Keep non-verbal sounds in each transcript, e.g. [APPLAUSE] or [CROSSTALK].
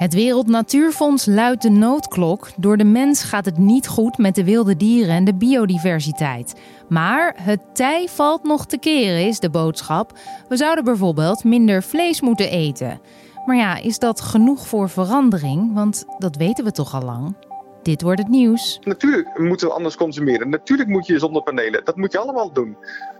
Het Wereld Natuurfonds luidt de noodklok. Door de mens gaat het niet goed met de wilde dieren en de biodiversiteit. Maar het tij valt nog te keren, is de boodschap. We zouden bijvoorbeeld minder vlees moeten eten. Maar ja, is dat genoeg voor verandering? Want dat weten we toch al lang. Dit wordt het nieuws. Natuurlijk moeten we anders consumeren. Natuurlijk moet je zonnepanelen. Dat moet je allemaal doen.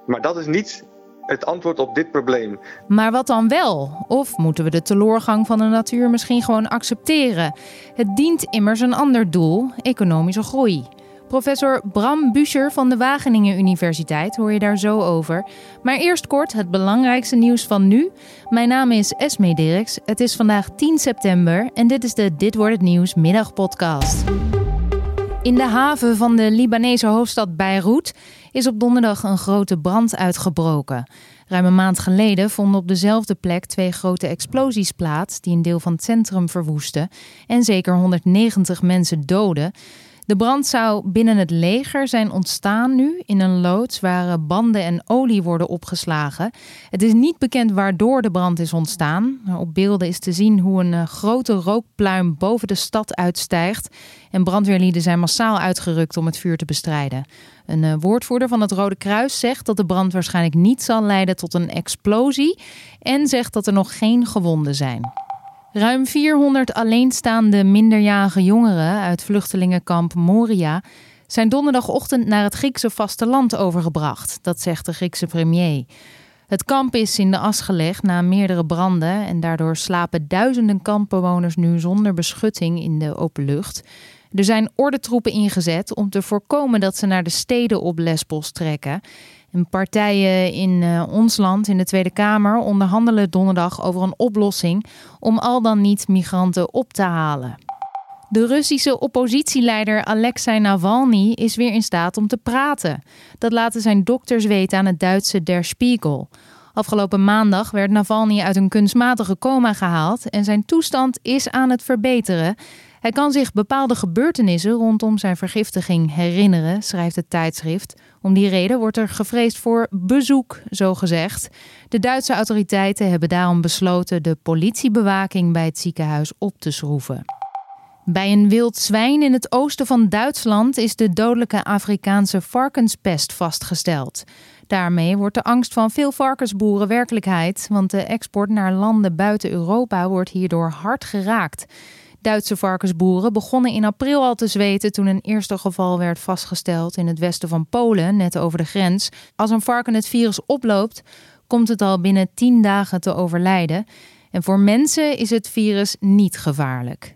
Maar dat is niet het antwoord op dit probleem. Maar wat dan wel? Of moeten we de teleurgang van de natuur misschien gewoon accepteren? Het dient immers een ander doel: economische groei. Professor Bram Buscher van de Wageningen Universiteit hoor je daar zo over. Maar eerst kort het belangrijkste nieuws van nu. Mijn naam is Esme Dirks. Het is vandaag 10 september en dit is de Dit wordt het nieuws middagpodcast. In de haven van de Libanese hoofdstad Beirut is op donderdag een grote brand uitgebroken. Ruim een maand geleden vonden op dezelfde plek twee grote explosies plaats die een deel van het centrum verwoesten en zeker 190 mensen doden. De brand zou binnen het leger zijn ontstaan nu in een loods waar banden en olie worden opgeslagen. Het is niet bekend waardoor de brand is ontstaan. Op beelden is te zien hoe een eh, grote rookpluim boven de stad uitstijgt. En brandweerlieden zijn massaal uitgerukt om het vuur te bestrijden. Een eh, woordvoerder van het Rode Kruis zegt dat de brand waarschijnlijk niet zal leiden tot een explosie. En zegt dat er nog geen gewonden zijn. Ruim 400 alleenstaande minderjarige jongeren uit vluchtelingenkamp Moria zijn donderdagochtend naar het Griekse vasteland overgebracht. Dat zegt de Griekse premier. Het kamp is in de as gelegd na meerdere branden en daardoor slapen duizenden kampbewoners nu zonder beschutting in de open lucht. Er zijn ordentroepen ingezet om te voorkomen dat ze naar de steden op Lesbos trekken. En partijen in uh, ons land, in de Tweede Kamer, onderhandelen donderdag over een oplossing om al dan niet migranten op te halen. De Russische oppositieleider Alexei Navalny is weer in staat om te praten. Dat laten zijn dokters weten aan het Duitse Der Spiegel. Afgelopen maandag werd Navalny uit een kunstmatige coma gehaald en zijn toestand is aan het verbeteren. Hij kan zich bepaalde gebeurtenissen rondom zijn vergiftiging herinneren, schrijft het tijdschrift. Om die reden wordt er gevreesd voor bezoek, zo gezegd. De Duitse autoriteiten hebben daarom besloten de politiebewaking bij het ziekenhuis op te schroeven. Bij een wild zwijn in het oosten van Duitsland is de dodelijke Afrikaanse varkenspest vastgesteld. Daarmee wordt de angst van veel varkensboeren werkelijkheid, want de export naar landen buiten Europa wordt hierdoor hard geraakt. Duitse varkensboeren begonnen in april al te zweten toen een eerste geval werd vastgesteld in het westen van Polen, net over de grens. Als een varken het virus oploopt, komt het al binnen 10 dagen te overlijden. En voor mensen is het virus niet gevaarlijk.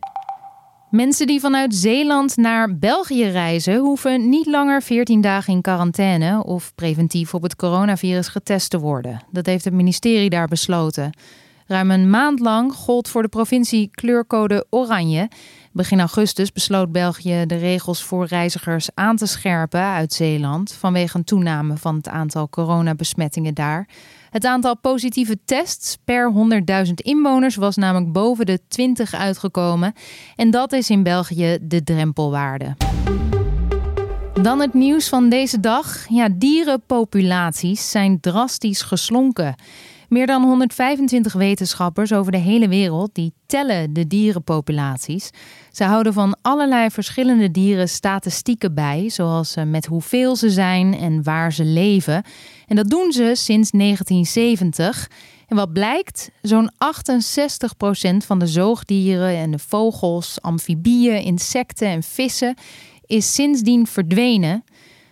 Mensen die vanuit Zeeland naar België reizen, hoeven niet langer 14 dagen in quarantaine of preventief op het coronavirus getest te worden. Dat heeft het ministerie daar besloten. Ruim een maand lang gold voor de provincie kleurcode oranje. Begin augustus besloot België de regels voor reizigers aan te scherpen uit Zeeland vanwege een toename van het aantal coronabesmettingen daar. Het aantal positieve tests per 100.000 inwoners was namelijk boven de 20 uitgekomen en dat is in België de drempelwaarde. Dan het nieuws van deze dag. Ja, dierenpopulaties zijn drastisch geslonken. Meer dan 125 wetenschappers over de hele wereld die tellen de dierenpopulaties. Ze houden van allerlei verschillende dieren statistieken bij, zoals eh, met hoeveel ze zijn en waar ze leven. En dat doen ze sinds 1970. En wat blijkt? Zo'n 68% van de zoogdieren en de vogels, amfibieën, insecten en vissen is sindsdien verdwenen.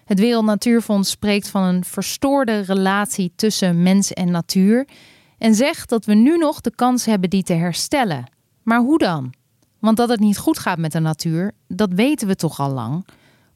Het Wereld Natuurfonds spreekt van een verstoorde relatie tussen mens en natuur en zegt dat we nu nog de kans hebben die te herstellen. Maar hoe dan? Want dat het niet goed gaat met de natuur, dat weten we toch al lang.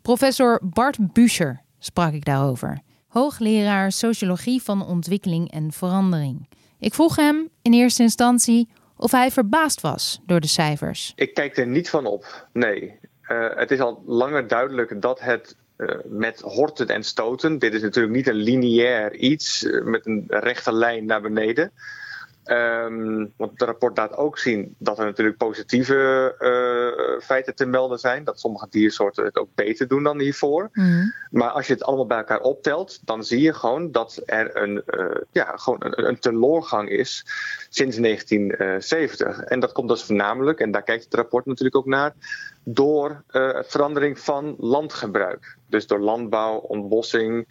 Professor Bart Buscher sprak ik daarover, hoogleraar sociologie van ontwikkeling en verandering. Ik vroeg hem in eerste instantie of hij verbaasd was door de cijfers. Ik kijk er niet van op, nee. Uh, het is al langer duidelijk dat het met horten en stoten. Dit is natuurlijk niet een lineair iets uh, met een rechte lijn naar beneden. Um, want het rapport laat ook zien dat er natuurlijk positieve uh, feiten te melden zijn. Dat sommige diersoorten het ook beter doen dan hiervoor. Mm. Maar als je het allemaal bij elkaar optelt, dan zie je gewoon dat er een, uh, ja, gewoon een, een teloorgang is sinds 1970. En dat komt dus voornamelijk, en daar kijkt het rapport natuurlijk ook naar, door uh, verandering van landgebruik. Dus door landbouw, ontbossing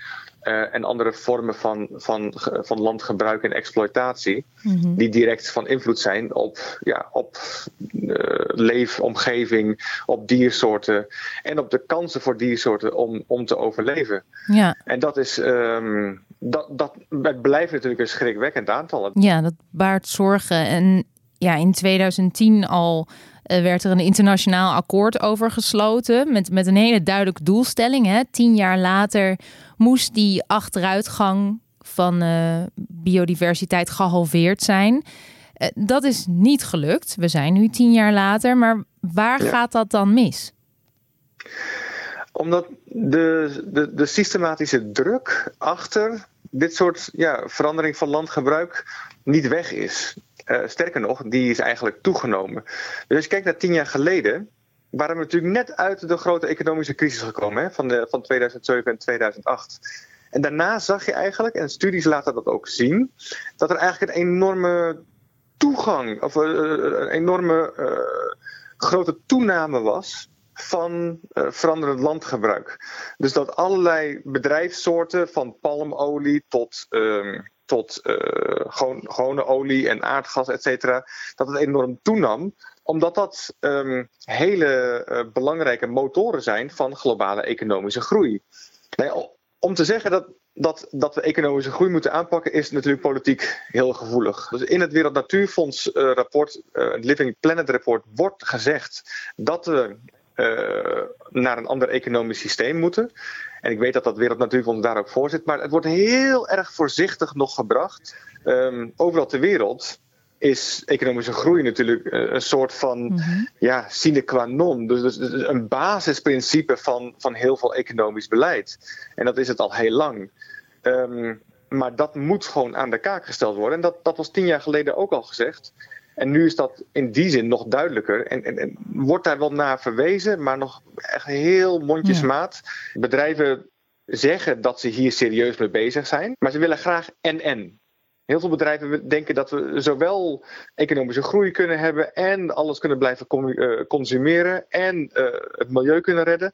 en andere vormen van, van, van landgebruik en exploitatie, mm-hmm. die direct van invloed zijn op, ja, op uh, leefomgeving, op diersoorten en op de kansen voor diersoorten om, om te overleven. Ja. En dat is, um, dat, dat, het blijft natuurlijk een schrikwekkend aantal. Ja, dat baart zorgen. En ja, in 2010 al uh, werd er een internationaal akkoord over gesloten. Met, met een hele duidelijke doelstelling. Hè. Tien jaar later moest die achteruitgang van uh, biodiversiteit gehalveerd zijn. Uh, dat is niet gelukt. We zijn nu tien jaar later. Maar waar ja. gaat dat dan mis? Omdat de, de, de systematische druk achter dit soort ja, verandering van landgebruik niet weg is. Uh, sterker nog, die is eigenlijk toegenomen. Dus als je kijkt naar tien jaar geleden, waren we natuurlijk net uit de grote economische crisis gekomen hè, van, de, van 2007 en 2008. En daarna zag je eigenlijk, en studies laten dat ook zien, dat er eigenlijk een enorme toegang, of uh, een enorme uh, grote toename was van uh, veranderend landgebruik. Dus dat allerlei bedrijfssoorten, van palmolie tot, uh, tot gewone olie en aardgas, et cetera, dat het enorm toenam omdat dat um, hele uh, belangrijke motoren zijn van globale economische groei. Om te zeggen dat, dat, dat we economische groei moeten aanpakken, is natuurlijk politiek heel gevoelig. Dus in het Wereld Natuurfonds uh, rapport, uh, het Living Planet rapport, wordt gezegd dat we naar een ander economisch systeem moeten. En ik weet dat dat Wereld Natuurfonds daar ook voor zit. Maar het wordt heel erg voorzichtig nog gebracht. Um, overal ter wereld is economische groei natuurlijk een soort van mm-hmm. ja, sine qua non. Dus, dus, dus, een basisprincipe van, van heel veel economisch beleid. En dat is het al heel lang. Um, maar dat moet gewoon aan de kaak gesteld worden. En dat, dat was tien jaar geleden ook al gezegd. En nu is dat in die zin nog duidelijker. En, en, en wordt daar wel naar verwezen, maar nog echt heel mondjesmaat. Ja. Bedrijven zeggen dat ze hier serieus mee bezig zijn, maar ze willen graag en-en. Heel veel bedrijven denken dat we zowel economische groei kunnen hebben en alles kunnen blijven consumeren en uh, het milieu kunnen redden.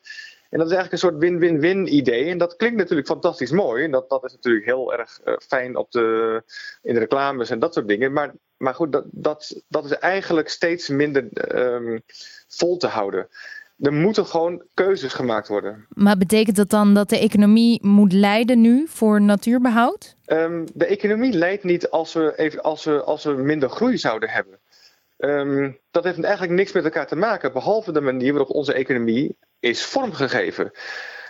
En dat is eigenlijk een soort win-win-win idee. En dat klinkt natuurlijk fantastisch mooi. En dat, dat is natuurlijk heel erg uh, fijn de, in de reclames en dat soort dingen. Maar, maar goed, dat, dat, dat is eigenlijk steeds minder um, vol te houden. Er moeten gewoon keuzes gemaakt worden. Maar betekent dat dan dat de economie moet leiden nu voor natuurbehoud? Um, de economie leidt niet als we, even, als, we, als we minder groei zouden hebben. Um, dat heeft eigenlijk niks met elkaar te maken, behalve de manier waarop onze economie is vormgegeven.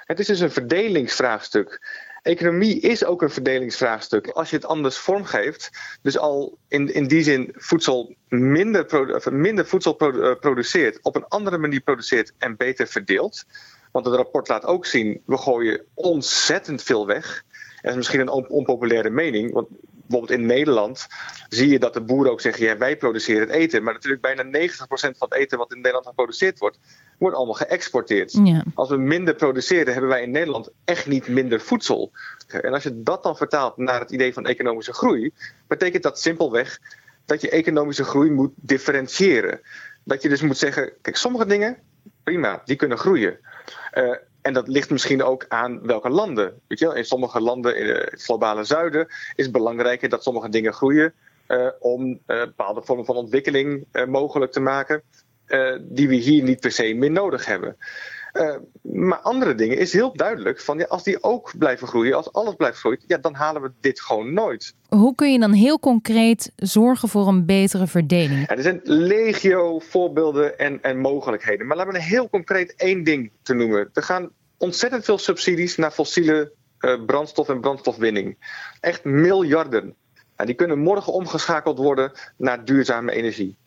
Het is dus een verdelingsvraagstuk. Economie is ook een verdelingsvraagstuk. Als je het anders vormgeeft, dus al in, in die zin voedsel minder, minder voedsel produ produceert, op een andere manier produceert en beter verdeelt. Want het rapport laat ook zien, we gooien ontzettend veel weg. Dat is misschien een onpopulaire mening, want bijvoorbeeld in Nederland zie je dat de boeren ook zeggen: ja, wij produceren het eten. Maar natuurlijk bijna 90% van het eten wat in Nederland geproduceerd wordt, wordt allemaal geëxporteerd. Ja. Als we minder produceren, hebben wij in Nederland echt niet minder voedsel. En als je dat dan vertaalt naar het idee van economische groei, betekent dat simpelweg dat je economische groei moet differentiëren. Dat je dus moet zeggen: kijk, sommige dingen, prima, die kunnen groeien. Uh, en dat ligt misschien ook aan welke landen. Weet je, in sommige landen in het globale zuiden is het belangrijker dat sommige dingen groeien uh, om uh, bepaalde vormen van ontwikkeling mogelijk te maken, die we hier niet per se meer nodig hebben. maar andere dingen is heel duidelijk van ja, als die ook blijven groeien, als alles blijft groeien, ja, dan halen we dit gewoon nooit. Hoe kun je dan heel concreet zorgen voor een betere verdeling? Ja, er zijn legio voorbeelden en, en mogelijkheden. Maar laten we heel concreet één ding te noemen. Er gaan ontzettend veel subsidies naar fossiele uh, brandstof en brandstofwinning. Echt miljarden. En die kunnen morgen omgeschakeld worden naar duurzame energie.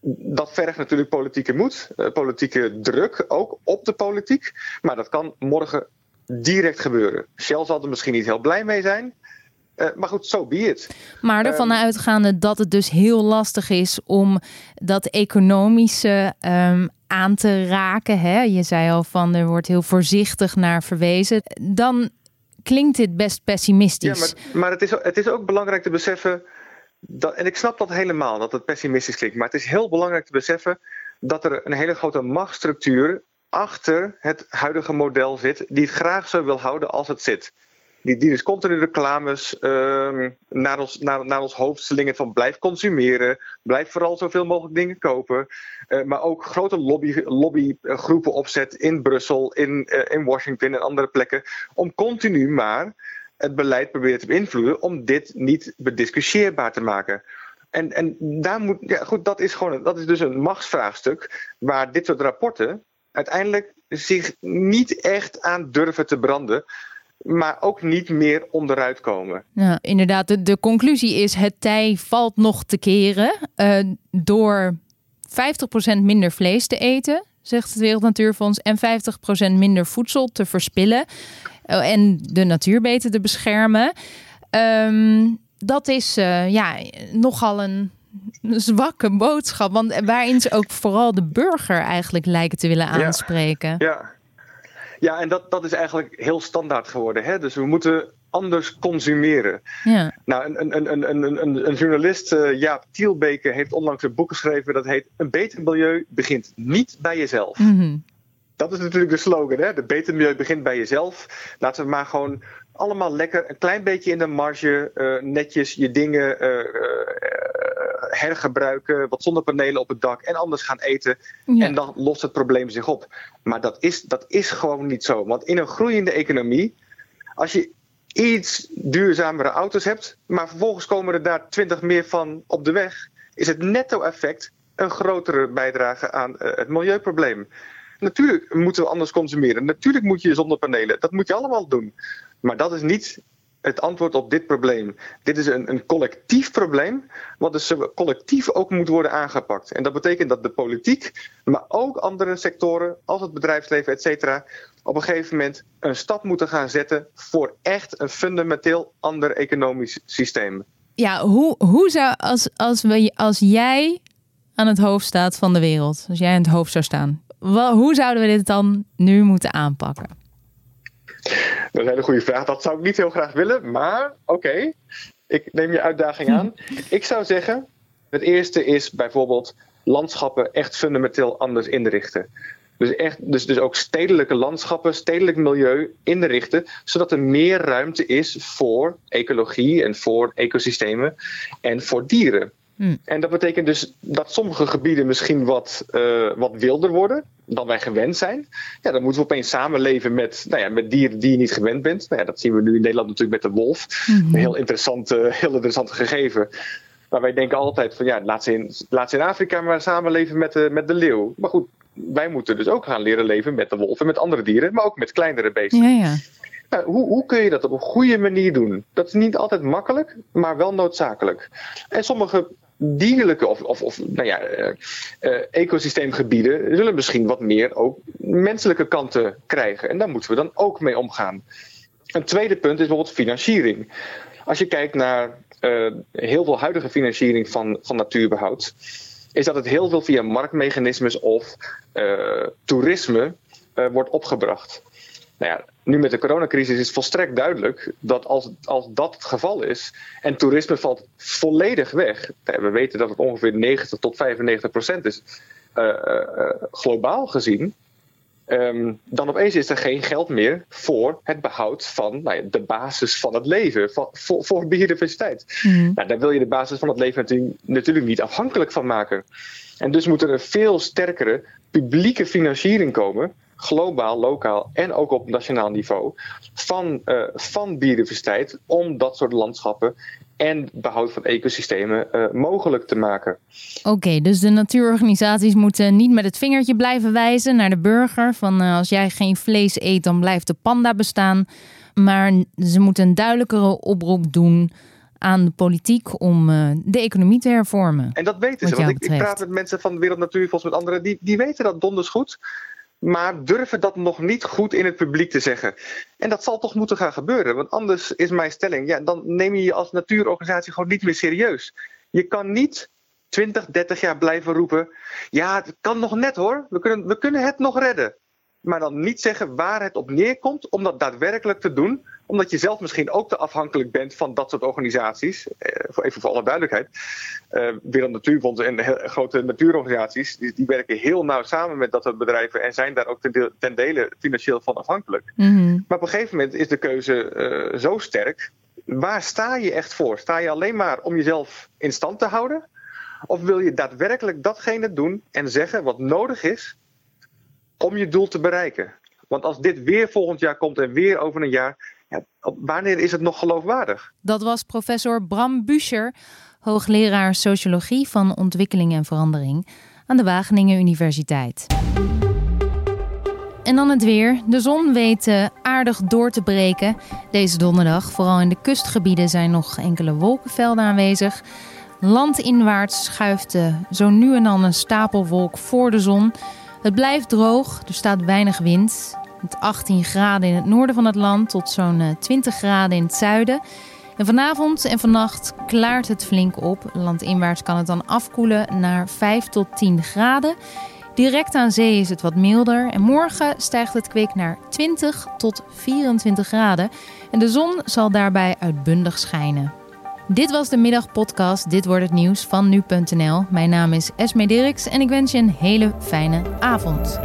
Dat vergt natuurlijk politieke moed, uh, politieke druk ook op de politiek. Maar dat kan morgen direct gebeuren. Shell zal er misschien niet heel blij mee zijn. maar goed, zo so be it. Maar ervan um, uitgaande dat het dus heel lastig is om dat economische um, aan te raken. Hè? Je zei al van er wordt heel voorzichtig naar verwezen. Dan klinkt dit best pessimistisch. Ja, maar, maar het, is, het is ook belangrijk te beseffen. Dat, en ik snap dat helemaal, dat het pessimistisch klinkt. Maar het is heel belangrijk te beseffen dat er een hele grote machtsstructuur achter het huidige model zit, die het graag zo wil houden als het zit. Die, die dus continu reclames uh, naar, ons, naar, naar ons hoofd van blijf consumeren, blijf vooral zoveel mogelijk dingen kopen. Uh, maar ook grote lobby, lobbygroepen opzet in Brussel, in, uh, in Washington en andere plekken, om continu maar het beleid proberen te beïnvloeden om dit niet bediscussieerbaar te maken. En, en daar moet, ja, goed, dat is gewoon dat is dus een machtsvraagstuk waar dit soort rapporten uiteindelijk zich niet echt aan durven te branden maar ook niet meer onderuit komen. Ja, inderdaad, de, de conclusie is: het tij valt nog te keren uh, door 50% minder vlees te eten, zegt het Wereld Natuurfonds, en 50% minder voedsel te verspillen uh, en de natuur beter te beschermen. Um, dat is uh, ja, nogal een zwakke boodschap. Want waarin ze ook vooral de burger eigenlijk lijken te willen aanspreken. Ja, ja. ja en dat, dat is eigenlijk heel standaard geworden. Hè? Dus we moeten anders consumeren. Ja. Nou, een, een, een, een, een, een journalist, uh, Jaap Tielbeke, heeft onlangs een boek geschreven dat heet Een beter milieu begint niet bij jezelf. Mm -hmm. Dat is natuurlijk de slogan, hè? De beter milieu begint bij jezelf. Laten we maar gewoon allemaal lekker een klein beetje in de marge, uh, netjes je dingen uh, hergebruiken, wat zonnepanelen op het dak en anders gaan eten. Ja. En dan lost het probleem zich op. Maar dat is, dat is gewoon niet zo. Want in een groeiende economie, als je iets duurzamere auto's hebt, maar vervolgens komen er daar twintig meer van op de weg, is het netto-effect een grotere bijdrage aan uh, het milieuprobleem. Natuurlijk moeten we anders consumeren. Natuurlijk moet je zonnepanelen. Dat moet je allemaal doen. Maar dat is niet het antwoord op dit probleem. Dit is een, een collectief probleem, wat dus collectief ook moet worden aangepakt. En dat betekent dat de politiek, maar ook andere sectoren, als het bedrijfsleven, et cetera, op een gegeven moment een stap moeten gaan zetten voor echt een fundamenteel ander economisch systeem. Ja, hoe, hoe zou, als, als, we, als jij aan het hoofd staat van de wereld, als jij aan het hoofd zou staan, wel, hoe zouden we dit dan nu moeten aanpakken? Dat is een hele goede vraag. Dat zou ik niet heel graag willen, maar oké. Ik neem je uitdaging aan. [LAUGHS] Ik zou zeggen, het eerste is bijvoorbeeld landschappen echt fundamenteel anders inrichten. Dus, echt, dus, dus ook stedelijke landschappen, stedelijk milieu inrichten, zodat er meer ruimte is voor ecologie en voor ecosystemen en voor dieren. Hmm. En dat betekent dus dat sommige gebieden misschien wat, uh, wat wilder worden dan wij gewend zijn. Ja, dan moeten we opeens samenleven met, nou ja, met dieren die je niet gewend bent. Nou ja, dat zien we nu in Nederland natuurlijk met de wolf. Hmm. Een heel interessant, uh, [LAUGHS] heel interessant gegeven. Maar wij denken altijd van ja, laat ze in, laat ze in Afrika maar samenleven met de, met de leeuw. Maar goed, wij moeten dus ook gaan leren leven met de wolf en met andere dieren, maar ook met kleinere beesten. Ja, ja. Nou, hoe, hoe, kun je dat op een goede manier doen? Dat is niet altijd makkelijk, maar wel noodzakelijk. En sommige dierlijke of, of, of nou ja, uh, uh, ecosysteemgebieden zullen misschien wat meer ook menselijke kanten krijgen. En daar moeten we dan ook mee omgaan. Een tweede punt is bijvoorbeeld financiering. Als je kijkt naar uh, heel veel huidige financiering van, van natuurbehoud, is dat het heel veel via marktmechanismes of toerisme wordt opgebracht. Nou ja, nu met de coronacrisis is volstrekt duidelijk dat als, als dat het geval is en toerisme valt volledig weg, we weten dat het ongeveer 90 tot 95 procent is uh, globaal gezien, um, dan opeens is er geen geld meer voor het behoud van nou ja, de basis van het leven, van, voor, voor biodiversiteit. Mm. Nou, daar wil je de basis van het leven natuurlijk, natuurlijk niet afhankelijk van maken. En dus moet er een veel sterkere publieke financiering komen globaal, lokaal en ook op nationaal niveau van, uh, van biodiversiteit om dat soort landschappen en behoud van ecosystemen uh, mogelijk te maken. Oké, dus de natuurorganisaties moeten niet met het vingertje blijven wijzen naar de burger van uh, als jij geen vlees eet, dan blijft de panda bestaan. Maar ze moeten een duidelijkere oproep doen aan de politiek om uh, de economie te hervormen. En dat weten ze, want ik, ik, praat met mensen van de Wereld Natuurfonds, met anderen, die, die weten dat donders goed. Maar durven dat nog niet goed in het publiek te zeggen. En dat zal toch moeten gaan gebeuren, want anders is mijn stelling, ja, dan neem je je als natuurorganisatie gewoon niet meer serieus. Je kan niet 20, 30 jaar blijven roepen, ja, het kan nog net hoor, we kunnen, we kunnen het nog redden. Maar dan niet zeggen waar het op neerkomt om dat daadwerkelijk te doen omdat je zelf misschien ook te afhankelijk bent van dat soort organisaties. Eh, even voor alle duidelijkheid. Uh, Wereld Natuurbond en grote natuurorganisaties, die, die, werken heel nauw samen met dat soort bedrijven en zijn daar ook ten, ten dele financieel van afhankelijk. Mhm. Maar op een gegeven moment is de keuze uh, zo sterk. Waar sta je echt voor? Sta je alleen maar om jezelf in stand te houden? Of wil je daadwerkelijk datgene doen en zeggen wat nodig is om je doel te bereiken? Want als dit weer volgend jaar komt en weer over een jaar, ja, wanneer is het nog geloofwaardig? Dat was professor Bram Büscher, hoogleraar sociologie van ontwikkeling en verandering aan de Wageningen Universiteit. En dan het weer. De zon weet uh, aardig door te breken deze donderdag. Vooral in de kustgebieden zijn nog enkele wolkenvelden aanwezig. Landinwaarts schuift uh, zo nu en dan een stapelwolk voor de zon. Het blijft droog, er staat weinig wind. Met 18 graden in het noorden van het land tot zo'n 20 eh, graden in het zuiden. En vanavond en vannacht klaart het flink op. Landinwaarts kan het dan afkoelen naar 5 tot 10 graden. Direct aan zee is het wat milder. En morgen stijgt het kwik naar 20 tot 24 graden. En de zon zal daarbij uitbundig schijnen. Dit was de middagpodcast Dit wordt het nieuws van nu.nl. Mijn naam is Esme Dirks en ik wens je een hele fijne avond.